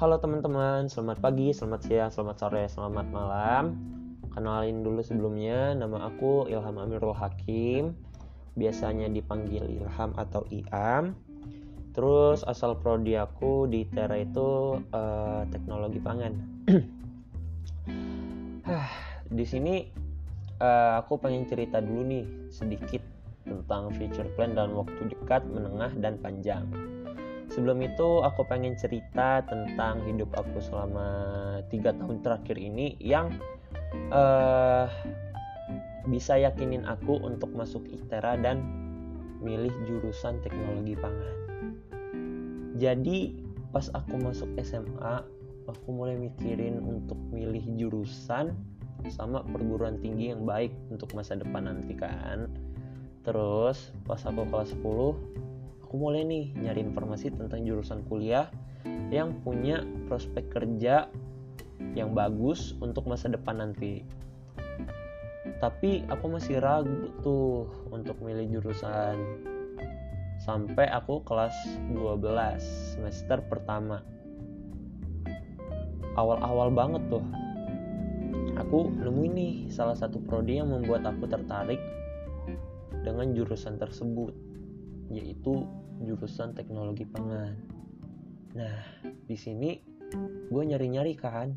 Halo teman-teman, selamat pagi, selamat siang, selamat sore, selamat malam. Kenalin dulu sebelumnya, nama aku Ilham Amirul Hakim. Biasanya dipanggil Ilham atau Iam. Terus asal prodi aku di Tera itu uh, teknologi pangan. di sini uh, aku pengen cerita dulu nih sedikit tentang future plan dalam waktu dekat, menengah, dan panjang. Sebelum itu aku pengen cerita tentang hidup aku selama tiga tahun terakhir ini yang uh, bisa yakinin aku untuk masuk ITERA dan milih jurusan teknologi pangan. Jadi pas aku masuk SMA, aku mulai mikirin untuk milih jurusan sama perguruan tinggi yang baik untuk masa depan nanti kan. Terus pas aku kelas 10 aku mulai nih nyari informasi tentang jurusan kuliah yang punya prospek kerja yang bagus untuk masa depan nanti. Tapi aku masih ragu tuh untuk milih jurusan. Sampai aku kelas 12 semester pertama. Awal-awal banget tuh. Aku nemuin nih salah satu prodi yang membuat aku tertarik dengan jurusan tersebut yaitu jurusan teknologi pangan. Nah, di sini gue nyari-nyari kan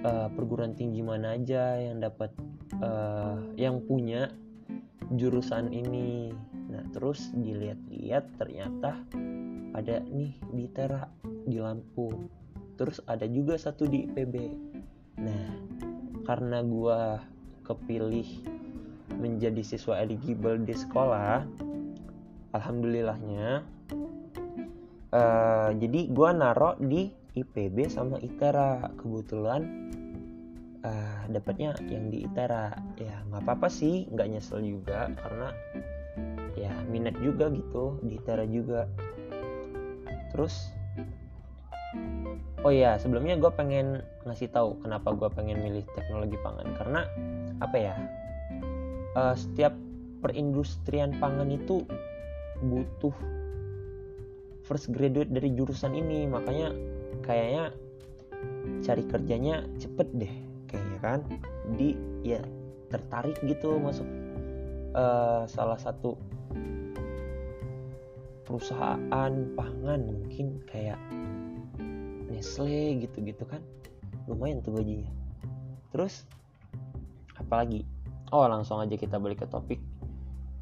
uh, perguruan tinggi mana aja yang dapat uh, yang punya jurusan ini. Nah, terus dilihat-lihat ternyata ada nih di Tera di Lampung. Terus ada juga satu di IPB. Nah, karena gue kepilih menjadi siswa eligible di sekolah, alhamdulillahnya uh, jadi gue naro di IPB sama ITERA kebetulan uh, dapatnya yang di ITERA ya nggak apa-apa sih nggak nyesel juga karena ya minat juga gitu di ITERA juga. Terus oh ya sebelumnya gue pengen ngasih tahu kenapa gue pengen milih teknologi pangan. Karena apa ya uh, setiap perindustrian pangan itu butuh first graduate dari jurusan ini. Makanya kayaknya cari kerjanya cepet deh kayaknya kan? Di ya tertarik gitu masuk uh, salah satu perusahaan pangan mungkin kayak Nestle gitu-gitu kan? Lumayan tuh gajinya. Terus apalagi oh langsung aja kita balik ke topik.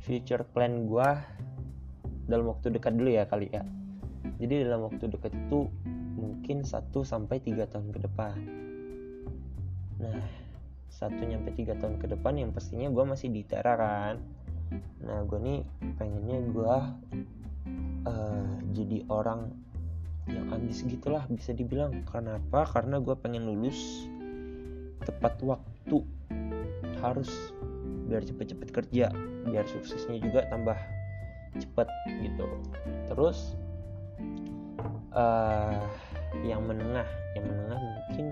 Future plan gue dalam waktu dekat dulu ya kali ya. Jadi dalam waktu dekat itu mungkin 1 sampai 3 tahun ke depan. Nah satu nyampe tiga tahun ke depan yang pastinya gue masih di Tera kan. Nah gue nih pengennya gue uh, jadi orang yang ambis gitulah bisa dibilang. Kenapa? Karena gue pengen lulus tepat waktu. Harus biar cepet-cepet kerja biar suksesnya juga tambah cepet gitu. Terus uh, yang menengah yang menengah mungkin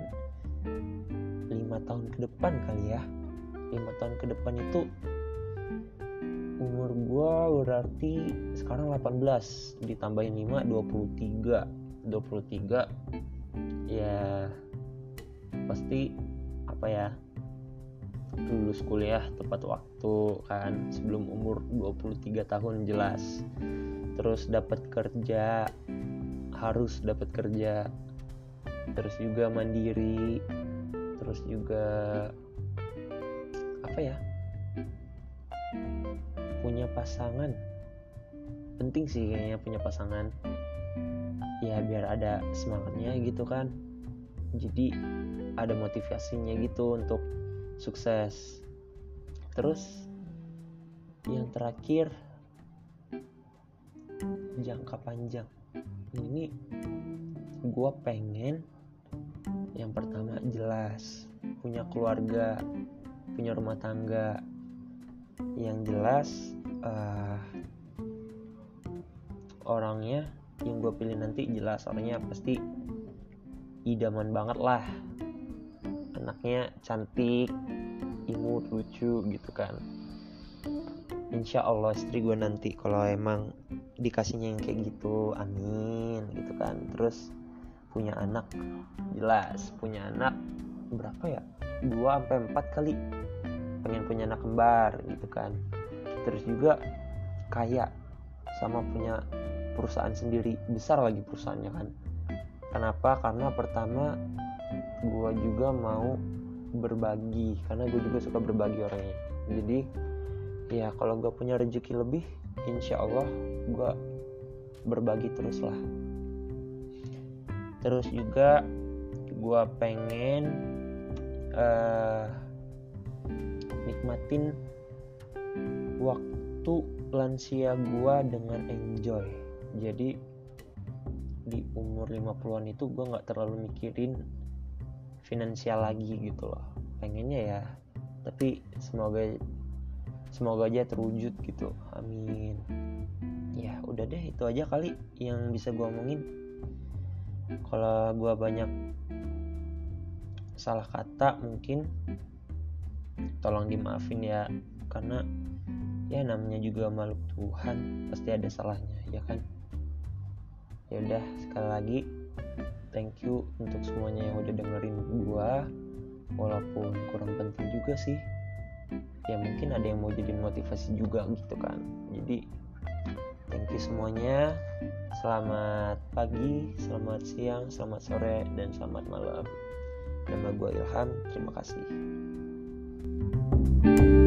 lima tahun ke depan kali ya. Lima tahun ke depan itu umur gue berarti sekarang 18 ditambahin 5 23 23 ya pasti apa ya lulus kuliah tepat waktu kan sebelum umur 23 tahun jelas. Terus dapat kerja harus dapat kerja. Terus juga mandiri. Terus juga apa ya punya pasangan. Penting sih kayaknya punya pasangan. Ya biar ada semangatnya gitu kan. Jadi ada motivasinya gitu untuk sukses terus yang terakhir jangka panjang. Ini gue pengen yang pertama jelas punya keluarga punya rumah tangga. Yang jelas uh, orangnya yang gue pilih nanti jelas orangnya pasti idaman banget lah. Anaknya cantik imut lucu gitu kan. Insya Allah istri gue nanti kalau emang dikasihnya yang kayak gitu amin gitu kan. Terus punya anak jelas punya anak berapa ya? Dua sampai empat kali pengen punya anak kembar gitu kan. Terus juga kaya sama punya perusahaan sendiri besar lagi perusahaannya kan. Kenapa? Karena pertama gue juga mau berbagi karena gue juga suka berbagi orangnya. Jadi ya kalau gue punya rezeki lebih insya Allah gue berbagi terus lah terus juga gue pengen uh, nikmatin waktu lansia gue dengan enjoy. Jadi di umur 50-an itu gue nggak terlalu mikirin finansial lagi gitu loh. Pengennya ya tapi semoga semoga aja terwujud gitu. Amin. Ya udah deh itu aja kali yang bisa gue omongin. Kalau gue banyak salah kata mungkin tolong dimaafin ya. Karena ya namanya juga makhluk Tuhan pasti ada salahnya ya kan? Ya udah sekali lagi thank you untuk semuanya yang udah dengerin gua. Walaupun kurang penting juga sih. Ya mungkin ada yang mau jadi motivasi juga gitu kan. Jadi thank you semuanya. Selamat pagi selamat siang selamat sore dan selamat malam. Nama gue Ilham. Terima kasih. thank you